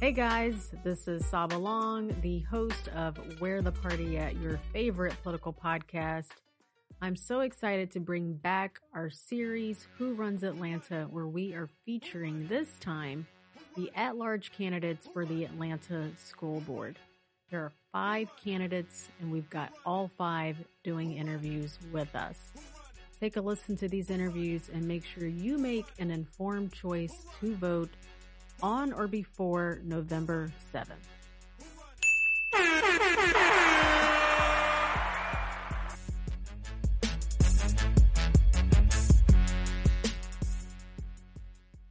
Hey guys, this is Saba Long, the host of Where the Party at, your favorite political podcast. I'm so excited to bring back our series, Who Runs Atlanta, where we are featuring this time the at large candidates for the Atlanta School Board. There are five candidates, and we've got all five doing interviews with us. Take a listen to these interviews and make sure you make an informed choice to vote on or before November 7th.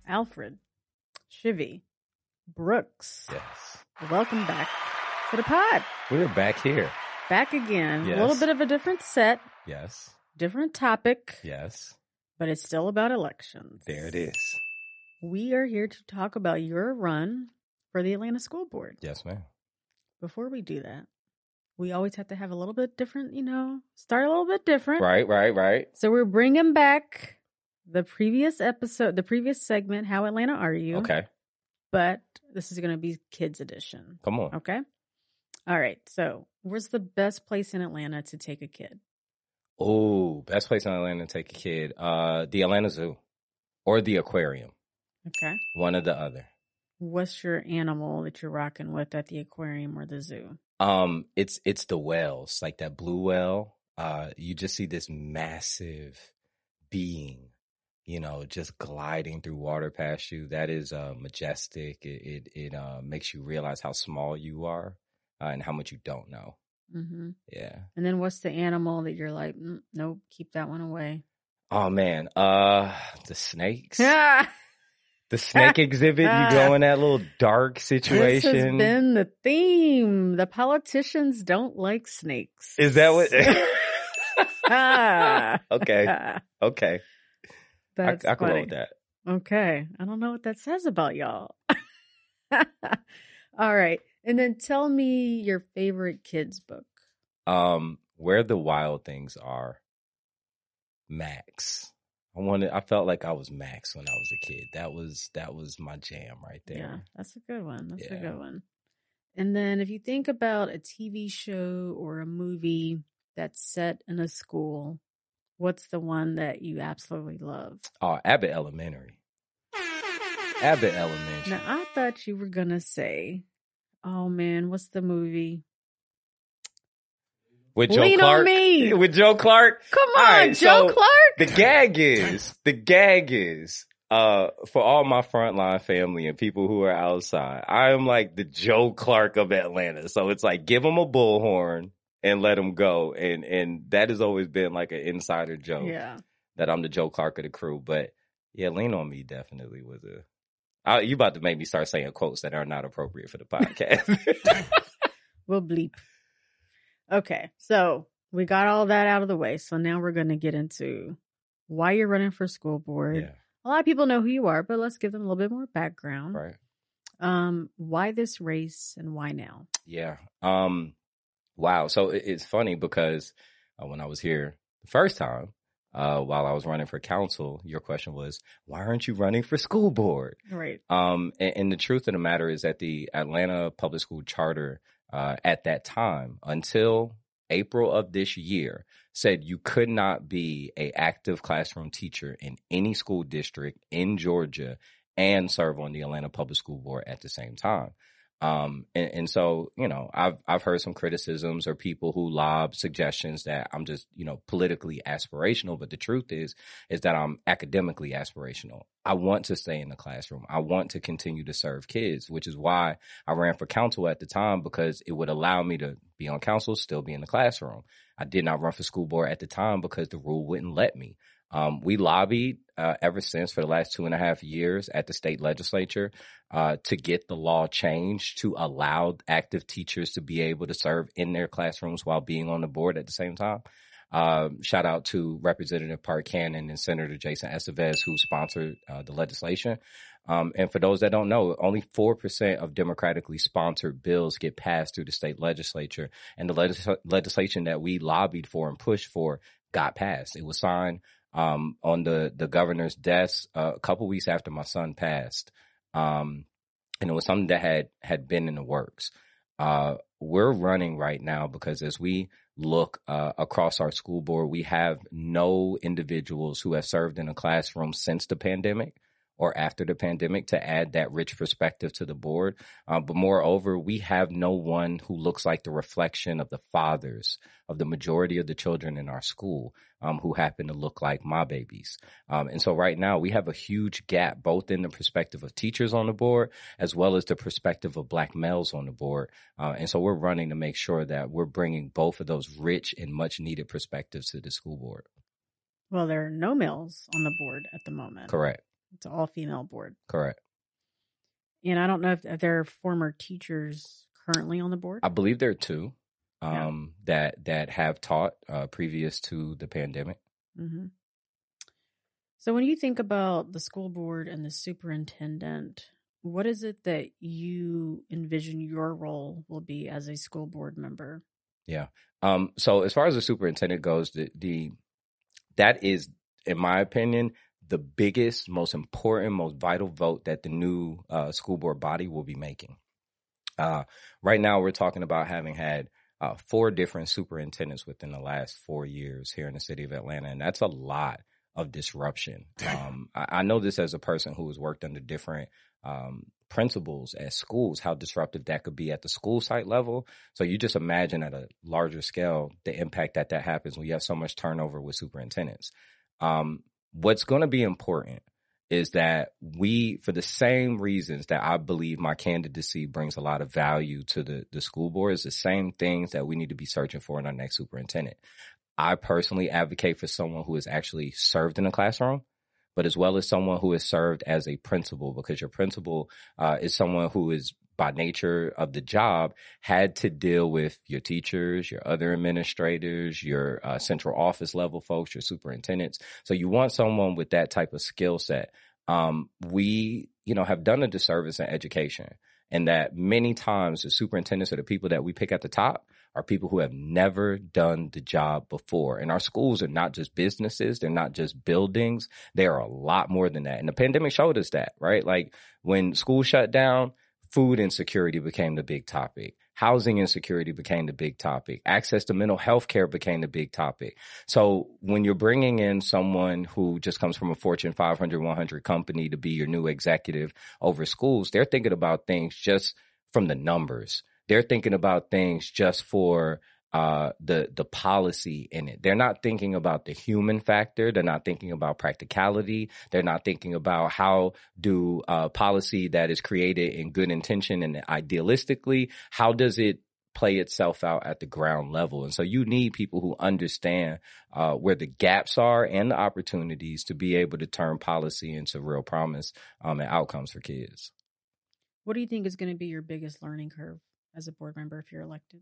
Alfred, Shivy, Brooks. Yes. Welcome back to the pod. We're back here. Back again. Yes. A little bit of a different set, Yes. different topic, Yes. but it's still about elections. There it is. We are here to talk about your run for the Atlanta School Board. Yes, ma'am. Before we do that, we always have to have a little bit different, you know, start a little bit different. Right, right, right. So we're bringing back the previous episode, the previous segment, How Atlanta Are You? Okay. But this is going to be kids edition. Come on. Okay. All right. So, where's the best place in Atlanta to take a kid? Oh, best place in Atlanta to take a kid. Uh the Atlanta Zoo. Or the aquarium. Okay. One or the other. What's your animal that you're rocking with at the aquarium or the zoo? Um, it's it's the whales, like that blue whale. Uh, you just see this massive being, you know, just gliding through water past you. That is uh majestic. It it, it uh makes you realize how small you are uh, and how much you don't know. Mm-hmm. Yeah. And then what's the animal that you're like, mm, nope, keep that one away? Oh man, uh, the snakes. The snake exhibit, you go in that little dark situation. this has been the theme. The politicians don't like snakes. Is that what? okay, okay. That's I can roll with that. Okay. I don't know what that says about y'all. All right. And then tell me your favorite kids book. Um, where the wild things are, Max. I wanted. I felt like I was Max when I was a kid. That was that was my jam right there. Yeah, that's a good one. That's a good one. And then if you think about a TV show or a movie that's set in a school, what's the one that you absolutely love? Oh, Abbott Elementary. Abbott Elementary. Now, I thought you were going to say, oh man, what's the movie? With Joe Lean on Clark. me. With Joe Clark. Come on, right, Joe so Clark. the gag is the gag is uh for all my frontline family and people who are outside i am like the joe clark of atlanta so it's like give them a bullhorn and let them go and and that has always been like an insider joke yeah. that i'm the joe clark of the crew but yeah lean on me definitely was a I, you about to make me start saying quotes that are not appropriate for the podcast We'll bleep. Okay, so we got all that out of the way. So now we're going to get into why you're running for school board. yeah A lot of people know who you are, but let's give them a little bit more background. right Um, why this race and why now? Yeah. Um. Wow. So it, it's funny because uh, when I was here the first time, uh, while I was running for council, your question was, "Why aren't you running for school board?" Right. Um. And, and the truth of the matter is that the Atlanta Public School Charter, uh, at that time until April of this year, said you could not be a active classroom teacher in any school district in Georgia and serve on the Atlanta Public School Board at the same time. Um, and, and so, you know, I've, I've heard some criticisms or people who lob suggestions that I'm just, you know, politically aspirational. But the truth is, is that I'm academically aspirational. I want to stay in the classroom. I want to continue to serve kids, which is why I ran for council at the time because it would allow me to be on council, still be in the classroom. I did not run for school board at the time because the rule wouldn't let me. Um, we lobbied uh, ever since for the last two and a half years at the state legislature uh, to get the law changed to allow active teachers to be able to serve in their classrooms while being on the board at the same time. Um, shout out to Representative Park Cannon and Senator Jason Esteves who sponsored uh, the legislation. Um, and for those that don't know, only 4% of democratically sponsored bills get passed through the state legislature. And the legis- legislation that we lobbied for and pushed for got passed. It was signed um, on the, the governor's desk uh, a couple weeks after my son passed. Um, and it was something that had had been in the works. Uh, we're running right now because as we look uh, across our school board, we have no individuals who have served in a classroom since the pandemic or after the pandemic to add that rich perspective to the board. Uh, but moreover, we have no one who looks like the reflection of the fathers of the majority of the children in our school um, who happen to look like my babies. Um, and so right now we have a huge gap, both in the perspective of teachers on the board, as well as the perspective of black males on the board. Uh, and so we're running to make sure that we're bringing both of those rich and much needed perspectives to the school board. Well, there are no males on the board at the moment. Correct. It's all female board. Correct. And I don't know if, if there are former teachers currently on the board. I believe there are two Yeah. um, that that have taught uh, previous to the pandemic. hmm So when you think about the school board and the superintendent, what is it that you envision your role will be as a school board member? Yeah. Um, so as far as the superintendent goes, the, the that is, in my opinion, the biggest, most important, most vital vote that the new uh, school board body will be making. Uh, right now, we're talking about having had uh, four different superintendents within the last four years here in the city of Atlanta, and that's a lot of disruption. Um, I, I know this as a person who has worked under different um, principals at schools, how disruptive that could be at the school site level. So you just imagine at a larger scale the impact that that happens when you have so much turnover with superintendents. Um, what's going to be important is that we, for the same reasons that I believe my candidacy brings a lot of value to the, the school board, is the same things that we need to be searching for in our next superintendent. I personally advocate for someone who has actually served in a classroom, but as well as someone who has served as a principal, because your principal uh, is someone who is by nature of the job had to deal with your teachers, your other administrators, your uh, central office level folks, your superintendents. So you want someone with that type of skill set. Um, we, you know, have done a disservice in education and that many times the superintendents are the people that we pick at the top are people who have never done the job before. And our schools are not just businesses. They're not just buildings. They are a lot more than that. And the pandemic showed us that, right? Like when schools shut down, food insecurity became the big topic. Housing insecurity became the big topic. Access to mental health care became the big topic. So when you're bringing in someone who just comes from a Fortune 500, 100 company to be your new executive over schools, they're thinking about things just from the numbers. They're thinking about things just for uh, the the policy in it. They're not thinking about the human factor. They're not thinking about practicality. They're not thinking about how do uh, policy that is created in good intention and idealistically, how does it play itself out at the ground level? And so you need people who understand uh, where the gaps are and the opportunities to be able to turn policy into real promise um, and outcomes for kids. What do you think is going to be your biggest learning curve as a board member if you're elected?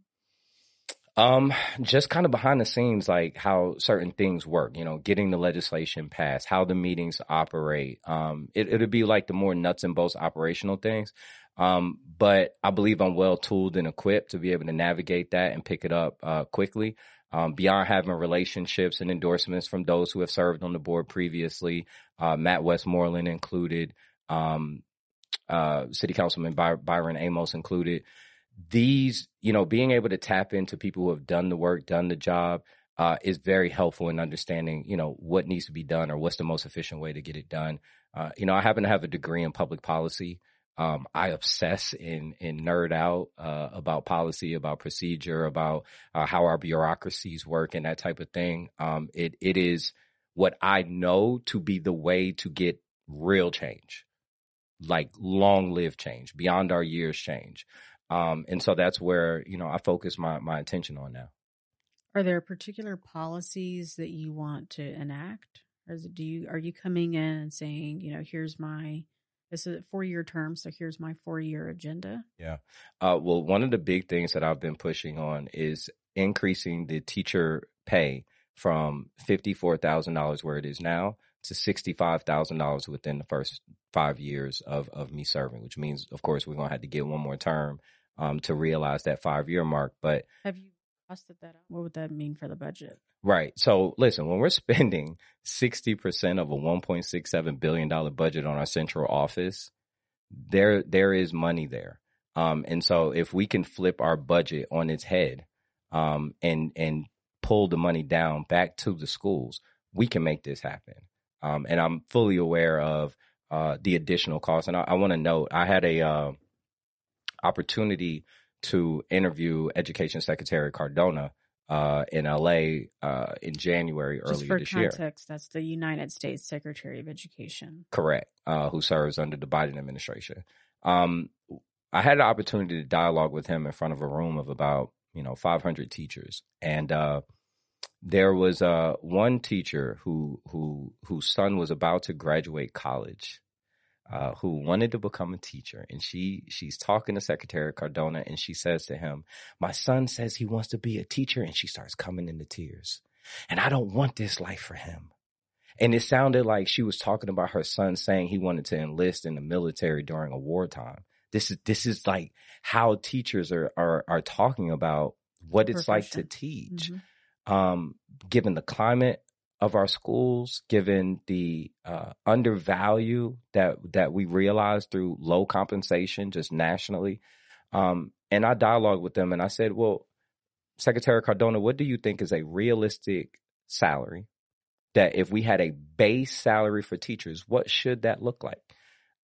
Um, just kind of behind the scenes, like how certain things work, you know, getting the legislation passed, how the meetings operate. Um, it, it'll be like the more nuts and bolts operational things. Um, but I believe I'm well tooled and equipped to be able to navigate that and pick it up, uh, quickly. Um, beyond having relationships and endorsements from those who have served on the board previously, uh, Matt Westmoreland included, um, uh, City Councilman By- Byron Amos included these, you know, being able to tap into people who have done the work, done the job, uh, is very helpful in understanding, you know, what needs to be done or what's the most efficient way to get it done. Uh, you know, I happen to have a degree in public policy. Um, I obsess and, nerd out uh, about policy, about procedure, about uh, how our bureaucracies work, and that type of thing. Um, it it is what I know to be the way to get real change, like long lived change, beyond our years change. Um, and so that's where, you know, I focus my, my attention on now. Are there particular policies that you want to enact? Or is it, do you are you coming in and saying, you know, here's my this is a four year term, so here's my four year agenda? Yeah. Uh, well, one of the big things that I've been pushing on is increasing the teacher pay from $54,000 where it is now to $65,000 within the first five years of, of me serving, which means, of course, we're going to have to get one more term um, to realize that five year mark. But Have you costed that out? What would that mean for the budget? Right. So listen, when we're spending 60% of a $1.67 billion budget on our central office, there there is money there. Um, and so if we can flip our budget on its head, um, and and pull the money down back to the schools, we can make this happen. Um, and I'm fully aware of uh, the additional costs. And I, I want to note, I had a uh, opportunity to interview Education Secretary Cardona uh, in LA uh, in January Just earlier for this year. context, that's the United States Secretary of Education. Correct. Uh, who serves under the Biden administration. Um, I had an opportunity to dialogue with him in front of a room of about you know 500 teachers, and uh, there was uh, one teacher who who whose son was about to graduate college, uh, who wanted to become a teacher, and she she's talking to Secretary Cardona, and she says to him, "My son says he wants to be a teacher," and she starts coming into tears, and I don't want this life for him. And it sounded like she was talking about her son saying he wanted to enlist in the military during a wartime. This is this is like how teachers are are are talking about what it's like to teach. Mhm. Um, given the climate of our schools, given the uh, undervalue that that we realize through low compensation just nationally, um, and I dialogued with them and I said, "Well, Secretary Cardona, what do you think is a realistic salary that if we had a base salary for teachers, what should that look like?"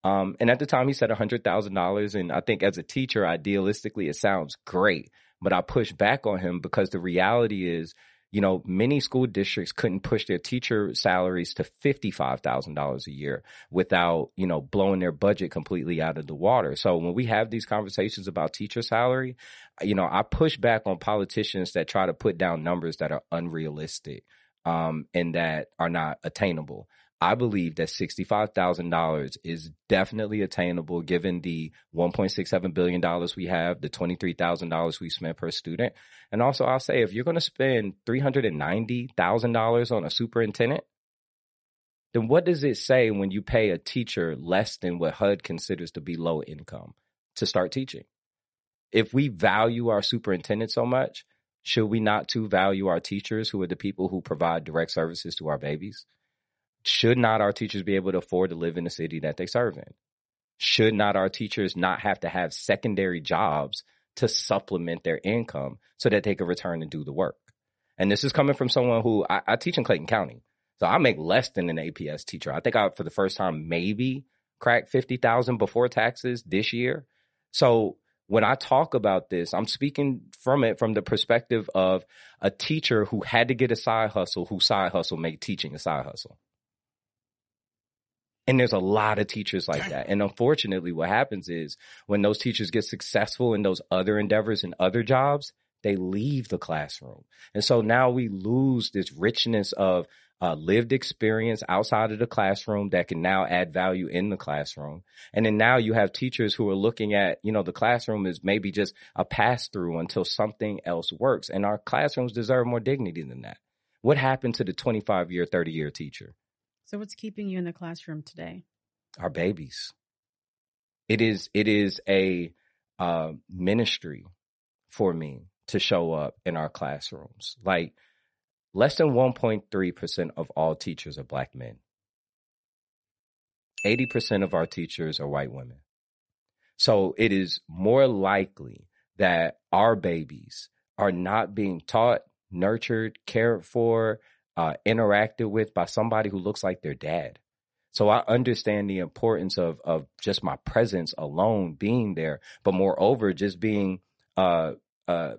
Um, and at the time, he said hundred thousand dollars, and I think as a teacher, idealistically, it sounds great. But I pushed back on him because the reality is, you know, many school districts couldn't push their teacher salaries to fifty-five thousand dollars a year without, you know, blowing their budget completely out of the water. So when we have these conversations about teacher salary, you know, I push back on politicians that try to put down numbers that are unrealistic um, and that are not attainable. I believe that $65,000 is definitely attainable given the $1.67 billion we have, the $23,000 we spend per student. And also, I'll say if you're going to spend $390,000 on a superintendent, then what does it say when you pay a teacher less than what HUD considers to be low income to start teaching? If we value our superintendent so much, should we not too value our teachers who are the people who provide direct services to our babies? Should not our teachers be able to afford to live in the city that they serve in? Should not our teachers not have to have secondary jobs to supplement their income so that they can return and do the work? And this is coming from someone who I, I teach in Clayton County. So I make less than an APS teacher. I think I, for the first time, maybe cracked 50,000 before taxes this year. So when I talk about this, I'm speaking from it from the perspective of a teacher who had to get a side hustle, whose side hustle made teaching a side hustle. And there's a lot of teachers like that. And unfortunately, what happens is when those teachers get successful in those other endeavors and other jobs, they leave the classroom. And so now we lose this richness of uh, lived experience outside of the classroom that can now add value in the classroom. And then now you have teachers who are looking at, you know, the classroom is maybe just a pass through until something else works. And our classrooms deserve more dignity than that. What happened to the 25 year, 30 year teacher? So, what's keeping you in the classroom today? Our babies. It is, it is a uh, ministry for me to show up in our classrooms. Like, less than 1.3% of all teachers are black men. 80% of our teachers are white women. So it is more likely that our babies are not being taught, nurtured, cared for, uh, interacted with by somebody who looks like their dad. So I understand the importance of of just my presence alone being there, but moreover, just being uh, uh,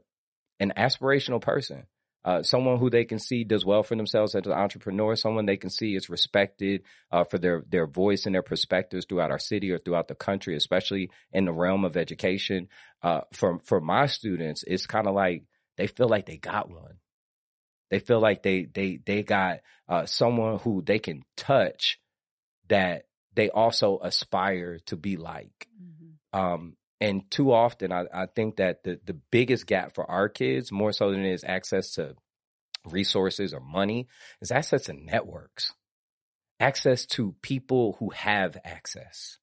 an aspirational person uh, someone who they can see does well for themselves as an entrepreneur, someone they can see is respected uh, for their their voice and their perspectives throughout our city or throughout the country, especially in the realm of education. Uh, for for my students, it's kind of like they feel like they got one. They feel like they they they got uh, someone who they can touch that they also aspire to be like. Mm-hmm. Um, and too often, I, I think that the, the biggest gap for our kids, more so than it is access to resources or money, is access to networks, access to people who have access.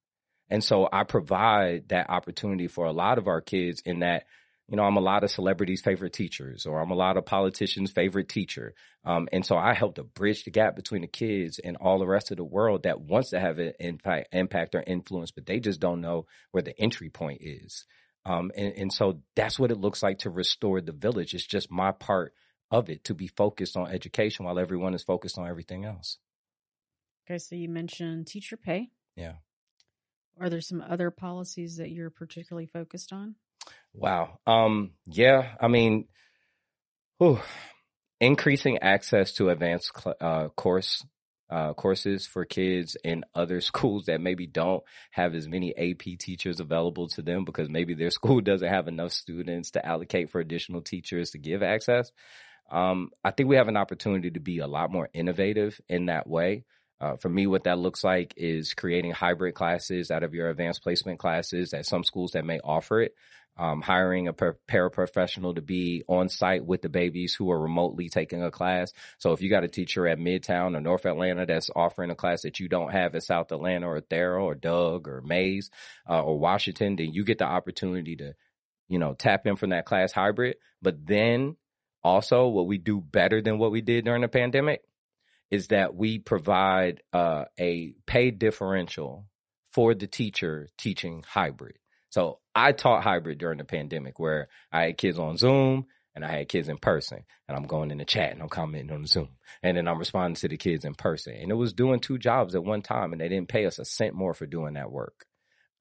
And so I provide that opportunity for a lot of our kids in that, you know, I'm a lot of celebrities' favorite teachers, or I'm a lot of politicians' favorite teacher. Um, and so I help to bridge the gap between the kids and all the rest of the world that wants to have an impact, impact or influence, but they just don't know where the entry point is. Um, and, and so that's what it looks like to restore the village. It's just my part of it to be focused on education while everyone is focused on everything else. Okay, so you mentioned teacher pay. Yeah. Are there some other policies that you're particularly focused on? Wow. Um, yeah, I mean, whew, increasing access to advanced cl- uh, course uh, courses for kids in other schools that maybe don't have as many AP teachers available to them because maybe their school doesn't have enough students to allocate for additional teachers to give access. Um, I think we have an opportunity to be a lot more innovative in that way. Uh, for me, what that looks like is creating hybrid classes out of your advanced placement classes at some schools that may offer it um, hiring a paraprofessional to be on site with the babies who are remotely taking a class. So if you got a teacher at Midtown or North Atlanta that's offering a class that you don't have at South Atlanta or Therrell or Doug or Mays uh, or Washington, then you get the opportunity to, you know, tap in from that class hybrid. But then also what we do better than what we did during the pandemic is that we provide uh, a pay differential for the teacher teaching hybrid. So I taught hybrid during the pandemic where I had kids on Zoom and I had kids in person and I'm going in the chat and I'm commenting on Zoom and then I'm responding to the kids in person. And it was doing two jobs at one time and they didn't pay us a cent more for doing that work.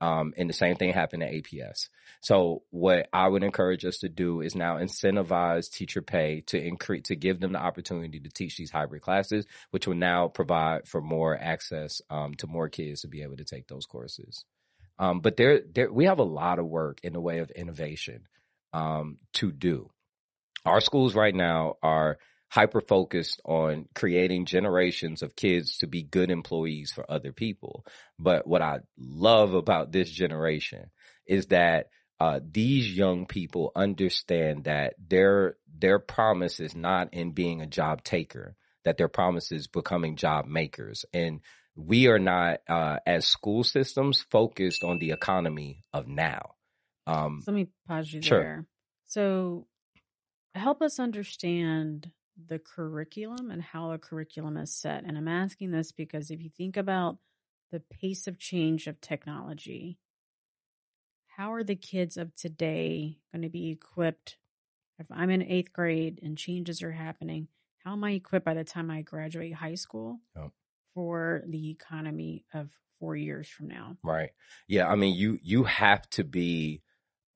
Um, and the same thing happened at APS. So what I would encourage us to do is now incentivize teacher pay to increase, to give them the opportunity to teach these hybrid classes, which will now provide for more access, um, to more kids to be able to take those courses. Um, but there, there, we have a lot of work in the way of innovation um, to do. Our schools right now are hyper focused on creating generations of kids to be good employees for other people. But what I love about this generation is that uh, these young people understand that their their promise is not in being a job taker, that their promise is becoming job makers. And we are not uh, as school systems focused on the economy of now. Um, so let me pause you sure. there. So help us understand the curriculum and how a curriculum is set. And I'm asking this because if you think about the pace of change of technology, how are the kids of today going to be equipped? If I'm in eighth grade and changes are happening, how am I equipped by the time I graduate high school? Oh for the economy of four years from now. Right. Yeah. I mean, you you have to be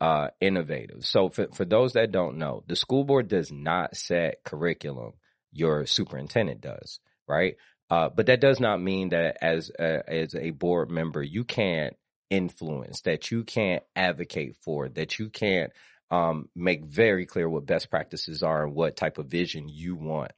uh, innovative. So for for those that don't know, the school board does not set curriculum. Your superintendent does. Right. Uh, but that does not mean that as a, as a board member, you can't influence, that you can't advocate for, that you can't um, make very clear what best practices are and what type of vision you want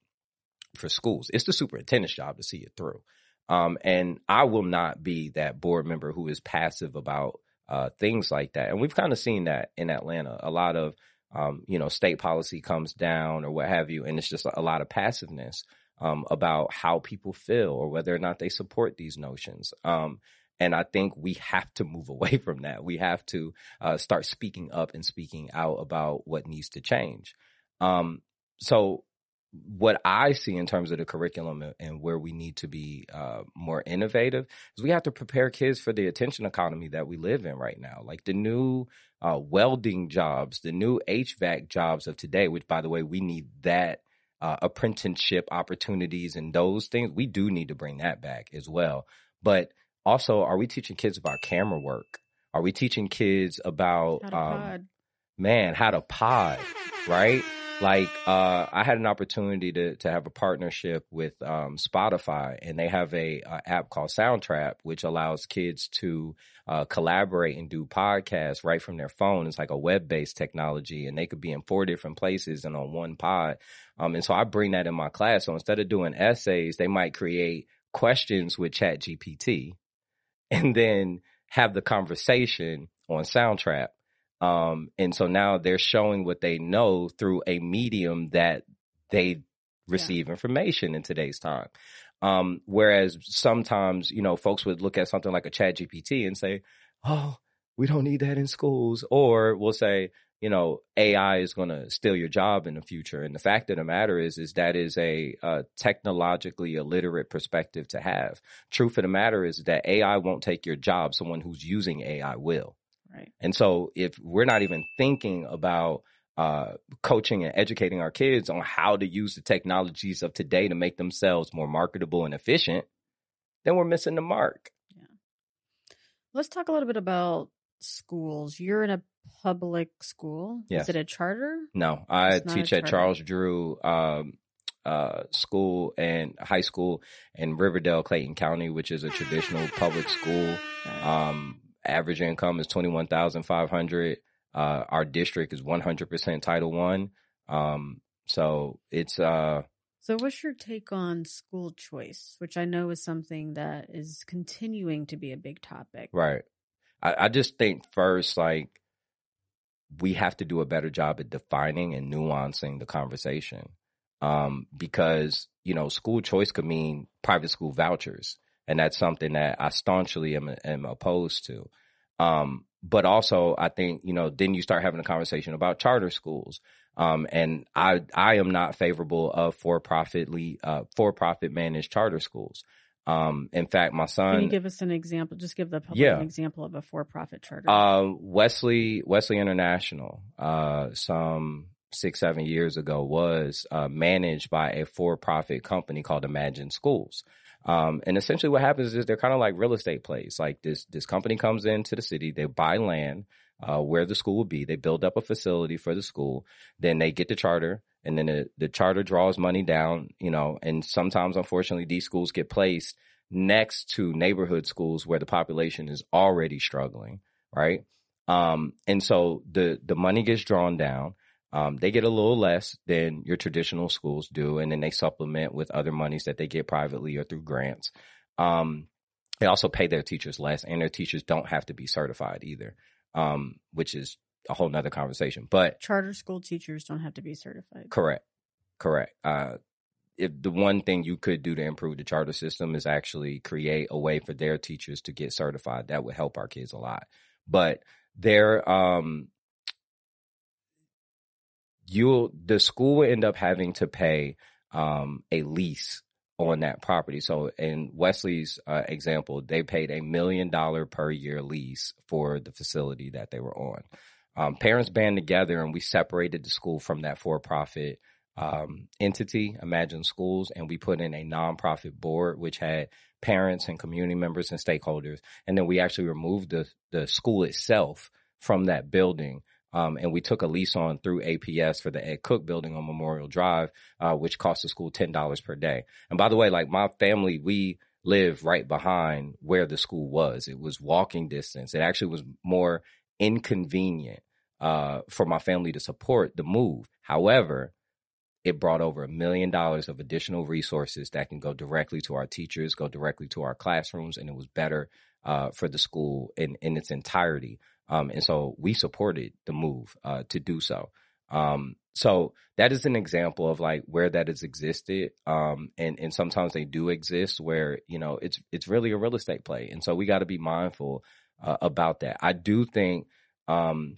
for schools. It's the superintendent's job to see it through. Um, and I will not be that board member who is passive about uh, things like that. And we've kind of seen that in Atlanta. A lot of, um, you know, state policy comes down or what have you, and it's just a lot of passiveness um, about how people feel or whether or not they support these notions. Um, and I think we have to move away from that. We have to uh, start speaking up and speaking out about what needs to change. Um, so what I see in terms of the curriculum and where we need to be uh, more innovative is we have to prepare kids for the attention economy that we live in right now. Like the new uh, welding jobs, the new HVAC jobs of today, which by the way, we need that uh, apprenticeship opportunities and those things. We do need to bring that back as well. But also, are we teaching kids about camera work? Are we teaching kids about, um, man, how to pod, right? Like uh, I had an opportunity to to have a partnership with um, Spotify, and they have a, a, app called Soundtrap, which allows kids to uh, collaborate and do podcasts right from their phone. It's like a web based technology, and they could be in four different places and on one pod. Um, and so I bring that in my class. So instead of doing essays, they might create questions with Chat GPT, and then have the conversation on Soundtrap um, and so now they're showing what they know through a medium that they receive yeah. information in today's time. Um, whereas sometimes, you know, folks would look at something like a chat GPT and say, Oh, we don't need that in schools. Or we'll say, you know, AI is going to steal your job in the future. And the fact of the matter is, is that is a, a technologically illiterate perspective to have. Truth of the matter is that AI won't take your job. Someone who's using AI will. Right. And so if we're not even thinking about uh, coaching and educating our kids on how to use the technologies of today to make themselves more marketable and efficient, then we're missing the mark. Yeah. Let's talk a little bit about schools. You're in a public school. Yes. Is it a charter? No, I It's not a teach at. Charles Drew um, uh, School and High School in Riverdale, Clayton County, which is a traditional public school. Okay. Um, average income is twenty one thousand five hundred. Uh, our district is one hundred percent Title One. Um, so it's uh, so, what's your take on school choice, which I know is something that is continuing to be a big topic? Right. I, I just think first, like, we have to do a better job at defining and nuancing the conversation. Um, because, you know, school choice could mean private school vouchers. And that's something that I staunchly am, am opposed to. Um, but also I think, you know, then you start having a conversation about charter schools. Um, and I, I am not favorable of for profitly, uh, for profit managed charter schools. Um, in fact, my son. Can you give us an example? Just give the public Yeah. an example of a for-profit charter. Uh, Wesley Wesley International, uh, some six seven years ago, was uh, managed by a for profit company called Imagine Schools. Um, and essentially, what happens is they're kind of like real estate plays. Like this this company comes into the city, they buy land uh, where the school will be, they build up a facility for the school, then they get the charter. And then the, the charter draws money down, you know, and sometimes, unfortunately, these schools get placed next to neighborhood schools where the population is already struggling, right? Um, and so the the money gets drawn down. Um, they get a little less than your traditional schools do, and then they supplement with other monies that they get privately or through grants. Um, they also pay their teachers less, and their teachers don't have to be certified either, um, which is a whole nother conversation. But charter school teachers don't have to be certified. Correct. Correct. Uh, if the one thing you could do to improve the charter system is actually create a way for their teachers to get certified, that would help our kids a lot. But their um, you'll the school will end up having to pay um a lease on that property. So in Wesley's uh, example, they paid a million dollar per year lease for the facility that they were on. Um, parents band together and we separated the school from that for profit um, entity, Imagine Schools, and we put in a nonprofit board which had parents and community members and stakeholders. And then we actually removed the the school itself from that building. Um, and we took a lease on through APS for the Ed Cook building on Memorial Drive, uh, which cost the school ten dollars per day. And by the way, like my family, we live right behind where the school was. It was walking distance. It actually was more inconvenient uh, for my family to support the move. However, it brought over a million dollars of additional resources that can go directly to our teachers, go directly to our classrooms, and it was better uh, for the school in, in its entirety. Um, and so we supported the move uh, to do so. Um, so that is an example of like where that has existed. Um, and, and sometimes they do exist where, you know, it's, it's really a real estate play. And so we got to be mindful uh, about that. I do think, um,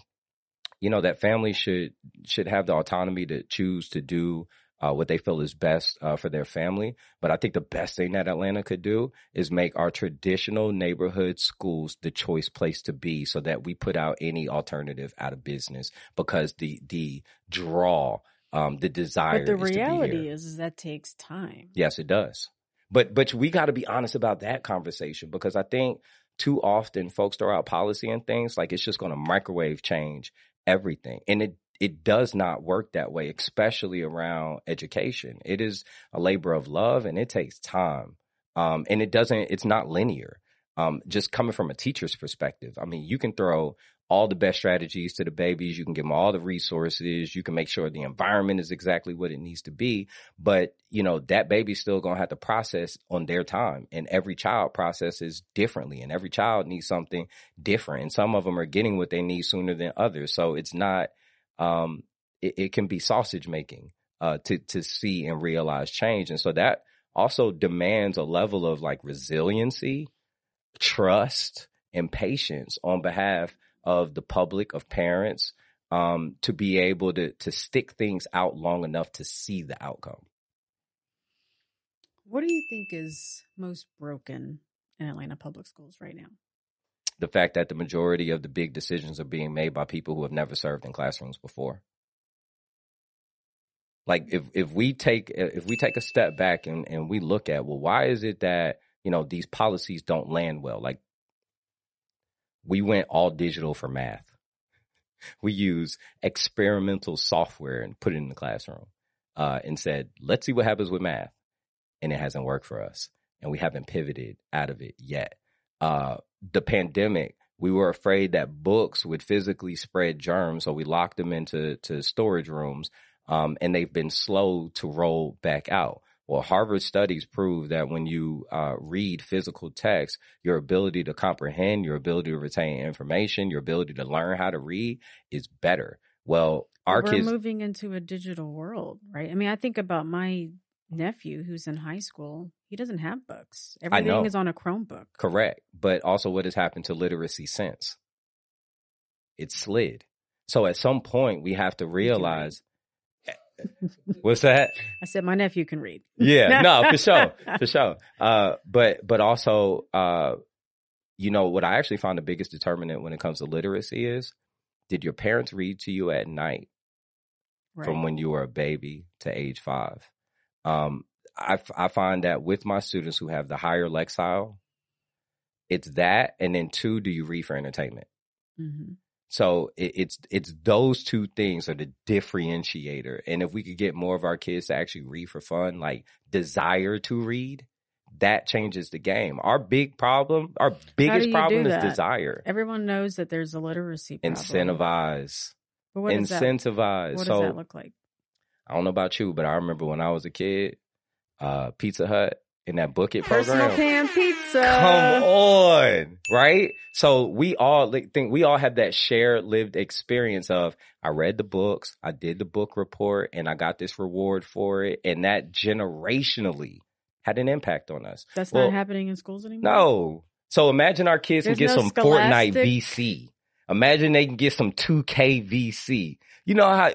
you know, that families should, should have the autonomy to choose to do uh, what they feel is best uh, for their family. But I think the best thing that Atlanta could do is make our traditional neighborhood schools the choice place to be, so that we put out any alternative out of business because the the draw, um, the desire. But the is to be reality is, is that takes time. Yes, it does. But but we got to be honest about that conversation because I think too often folks throw out policy and things like it's just going to microwave change everything, and it it does not work that way, especially around education. It is a labor of love, and it takes time, um, and it doesn't. It's not linear. Um, just coming from a teacher's perspective, I mean, you can throw all the best strategies to the babies. You can give them all the resources. You can make sure the environment is exactly what it needs to be. But, you know, that baby's still going to have to process on their time. And every child processes differently and every child needs something different. And some of them are getting what they need sooner than others. So it's not, um, it, it can be sausage making, uh, to, to see and realize change. And so that also demands a level of like resiliency, trust, and patience on behalf of the public, of parents, um, to be able to to stick things out long enough to see the outcome. What do you think is most broken in Atlanta public schools right now? The fact that the majority of the big decisions are being made by people who have never served in classrooms before. Like if if we take if we take a step back and, and we look at well, why is it that you know these policies don't land well? Like we went all digital for math. We use experimental software and put it in the classroom uh, and said, let's see what happens with math. And it hasn't worked for us. And we haven't pivoted out of it yet. Uh, the pandemic, we were afraid that books would physically spread germs. So we locked them into to storage rooms. Um, and they've been slow to roll back out. Well, Harvard studies prove that when you uh, read physical text, your ability to comprehend, your ability to retain information, your ability to learn how to read is better. Well, our We're kids moving into a digital world, right? I mean, I think about my nephew who's in high school. He doesn't have books. Everything is on a Chromebook. correct, but also what has happened to literacy since? It slid. So at some point, we have to realize. What's that? I said my nephew can read. Yeah, no, for sure, for sure. Uh, but but also, uh, you know, what I actually found the biggest determinant when it comes to literacy is, did your parents read to you at night Right. from when you were a baby to age five? Um, I f- I find that with my students who have the higher lexile, it's that, and then two, do you read for entertainment? hmm So it, it's it's those two things are the differentiator. And if we could get more of our kids to actually read for fun, like desire to read, that changes the game. Our big problem, our biggest problem is desire. Everyone knows that there's a literacy problem. Incentivize. But what does that, Incentivize. what does so that look like? I don't know about you, but I remember when I was a kid, uh, Pizza Hut in that bucket Personal program. pan pizza. Come on, right? So we all think we all have that shared lived experience of I read the books, I did the book report, and I got this reward for it, and that generationally had an impact on us. That's Well, not happening in schools anymore. No, so imagine our kids There's can get no some Fortnite Scholastic. VC. Imagine they can get some 2K VC. You know how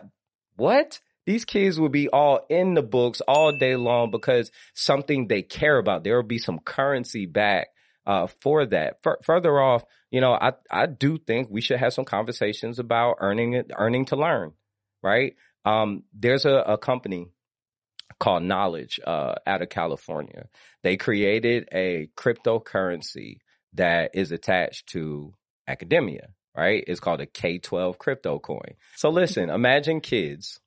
what? These kids will be all in the books all day long because something they care about. There will be some currency back uh, for that. F- further off, you know, I I do think we should have some conversations about earning earning to learn, right? Um, there's a, a company called Knowledge uh, out of California. They created a cryptocurrency that is attached to academia, right? It's called a K12 crypto coin. So listen, imagine kids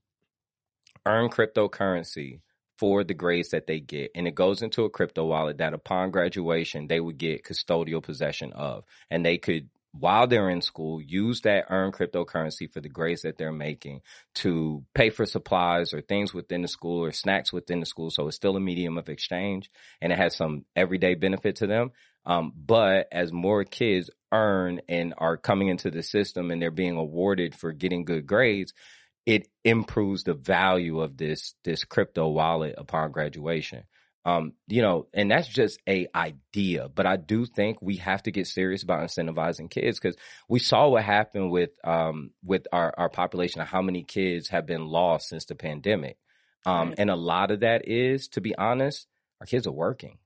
earn cryptocurrency for the grades that they get and it goes into a crypto wallet that upon graduation they would get custodial possession of and they could while they're in school use that earned cryptocurrency for the grades that they're making to pay for supplies or things within the school or snacks within the school. So it's still a medium of exchange and it has some everyday benefit to them. Um, but as more kids earn and are coming into the system and they're being awarded for getting good grades it improves the value of this this crypto wallet upon graduation. Um, you know, and that's just a idea, but I do think we have to get serious about incentivizing kids because we saw what happened with um with our our population of how many kids have been lost since the pandemic. Um, and a lot of that is, to be honest, our kids are working.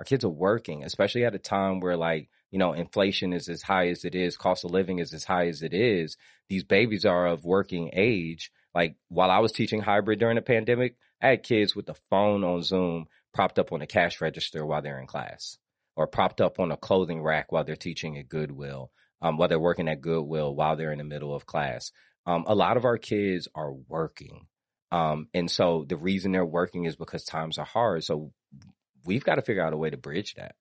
Our kids are working, especially at a time where like, you know, inflation is as high as it is, cost of living is as high as it is. These babies are of working age. Like while I was teaching hybrid during the pandemic, I had kids with the phone on Zoom propped up on a cash register while they're in class or propped up on a clothing rack while they're teaching at Goodwill, um, while they're working at Goodwill while they're in the middle of class. Um, a lot of our kids are working. Um, and so the reason they're working is because times are hard. So we've got to figure out a way to bridge that.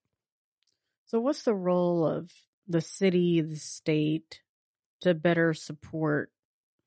So, what's the role of the city, the state, to better support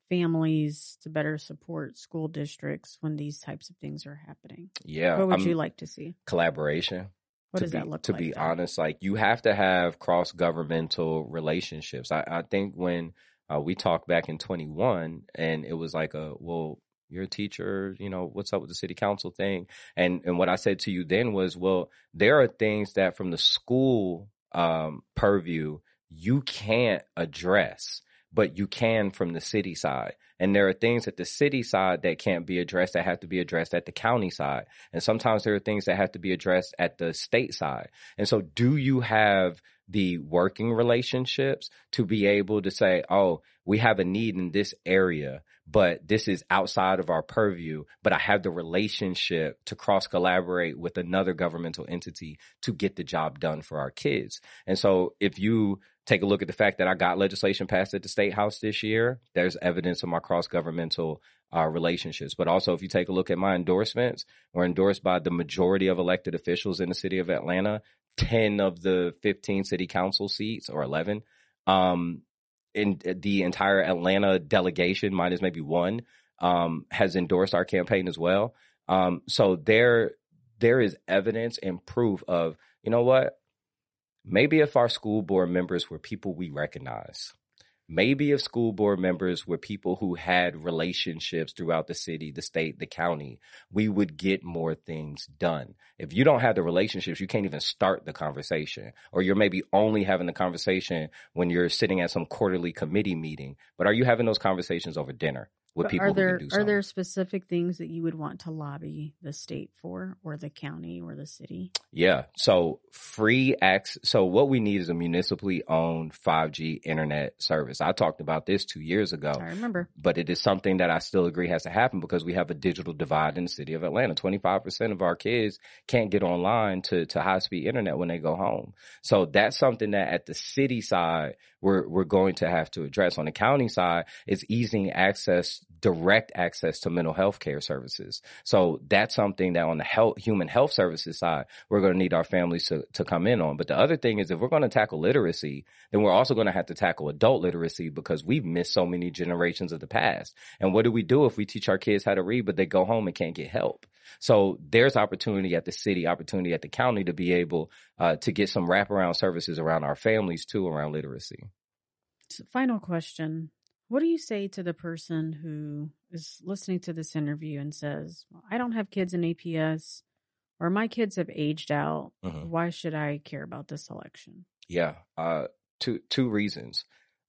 families, to better support school districts when these types of things are happening? Yeah. what would you like to see? collaboration. What to does be, that look to like? be then? honest, like you have to have cross governmental relationships. I, I think when uh, we talked back in 21 and it was like a, well, you're a teacher, you know, what's up with the city council thing? And, and what I said to you then was, well, there are things that from the school, um, purview, you can't address, but you can from the city side. And there are things at the city side that can't be addressed that have to be addressed at the county side. And sometimes there are things that have to be addressed at the state side. And so do you have the working relationships to be able to say, oh, we have a need in this area, but this is outside of our purview, but I have the relationship to cross collaborate with another governmental entity to get the job done for our kids. And so if you take a look at the fact that I got legislation passed at the state house this year, there's evidence of my cross governmental uh, relationships. But also, if you take a look at my endorsements, we're endorsed by the majority of elected officials in the city of Atlanta. 10 of the 15 city council seats or 11. Um, in the entire Atlanta delegation, minus maybe one, um, has endorsed our campaign as well. Um, so there, there is evidence and proof of, you know what? Maybe if our school board members were people we recognize, maybe if school board members were people who had relationships throughout the city, the state, the county, we would get more things done. If you don't have the relationships, you can't even start the conversation. Or you're maybe only having the conversation when you're sitting at some quarterly committee meeting. But are you having those conversations over dinner? With people are there are there specific things that you would want to lobby the state for or the county or the city? Yeah. So free access so what we need is a municipally owned 5g internet service. I talked about this two years ago i remember. but it is something that i still agree has to happen because we have a digital divide in the city of atlanta. 25% of our kids can't get online to, to high speed internet when they go home. So that's something that at the city side we're, we're going to have to address. On the county side it's easing access direct access to mental health care services. So that's something that on the health, human health services side, we're going to need our families to, to come in on. But the other thing is if we're going to tackle literacy, then we're also going to have to tackle adult literacy because we've missed so many generations of the past. And what do we do if we teach our kids how to read, but they go home and can't get help? So there's opportunity at the city, opportunity at the county to be able uh, to get some wraparound services around our families too, around literacy. Final question. What do you say to the person who is listening to this interview and says, well, I don't have kids in APS or my kids have aged out. Mm-hmm. Why should I care about this election? Yeah. Uh, two, two reasons.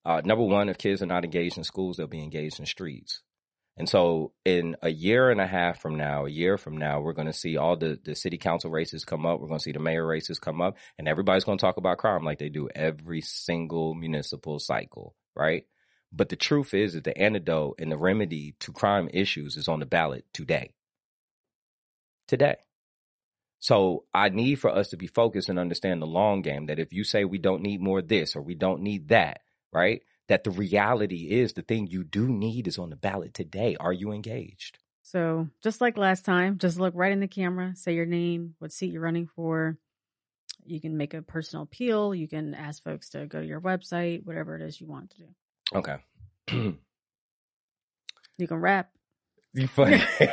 Uh, number one, if kids are not engaged in schools, they'll be engaged in streets. And so in a year and a half from now, a year from now, we're going to see all the, the city council races come up. We're going to see the mayor races come up and everybody's going to talk about crime like they do every single municipal cycle, right? But the truth is that the antidote and the remedy to crime issues is on the ballot today. Today. So I need for us to be focused and understand the long game that if you say we don't need more of this or we don't need that, right? That the reality is the thing you do need is on the ballot today. Are you engaged? So just like last time, just look right in the camera, say your name, what seat you're running for. You can make a personal appeal. You can ask folks to go to your website, whatever it is you want to do. Okay. you can rap. You funny. All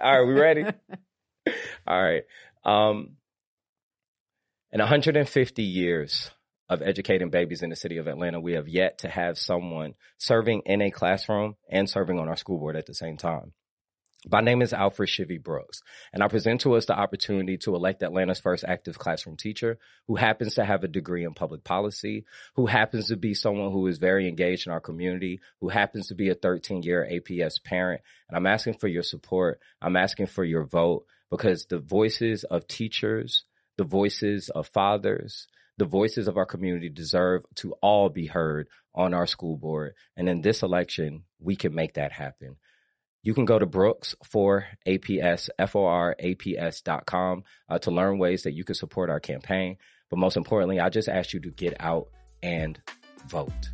right, we ready? All right. Um, in 150 years of educating babies in the city of Atlanta, we have yet to have someone serving in a classroom and serving on our school board at the same time. My name is Alfred Shivy Brooks, and I present to us the opportunity to elect Atlanta's first active classroom teacher who happens to have a degree in public policy, who happens to be someone who is very engaged in our community, who happens to be a 13 year APS parent. And I'm asking for your support. I'm asking for your vote because the voices of teachers, the voices of fathers, the voices of our community deserve to all be heard on our school board. And in this election, we can make that happen you can go to Brooks for APS, uh, to learn ways that you can support our campaign. But most importantly, I just ask you to get out and vote.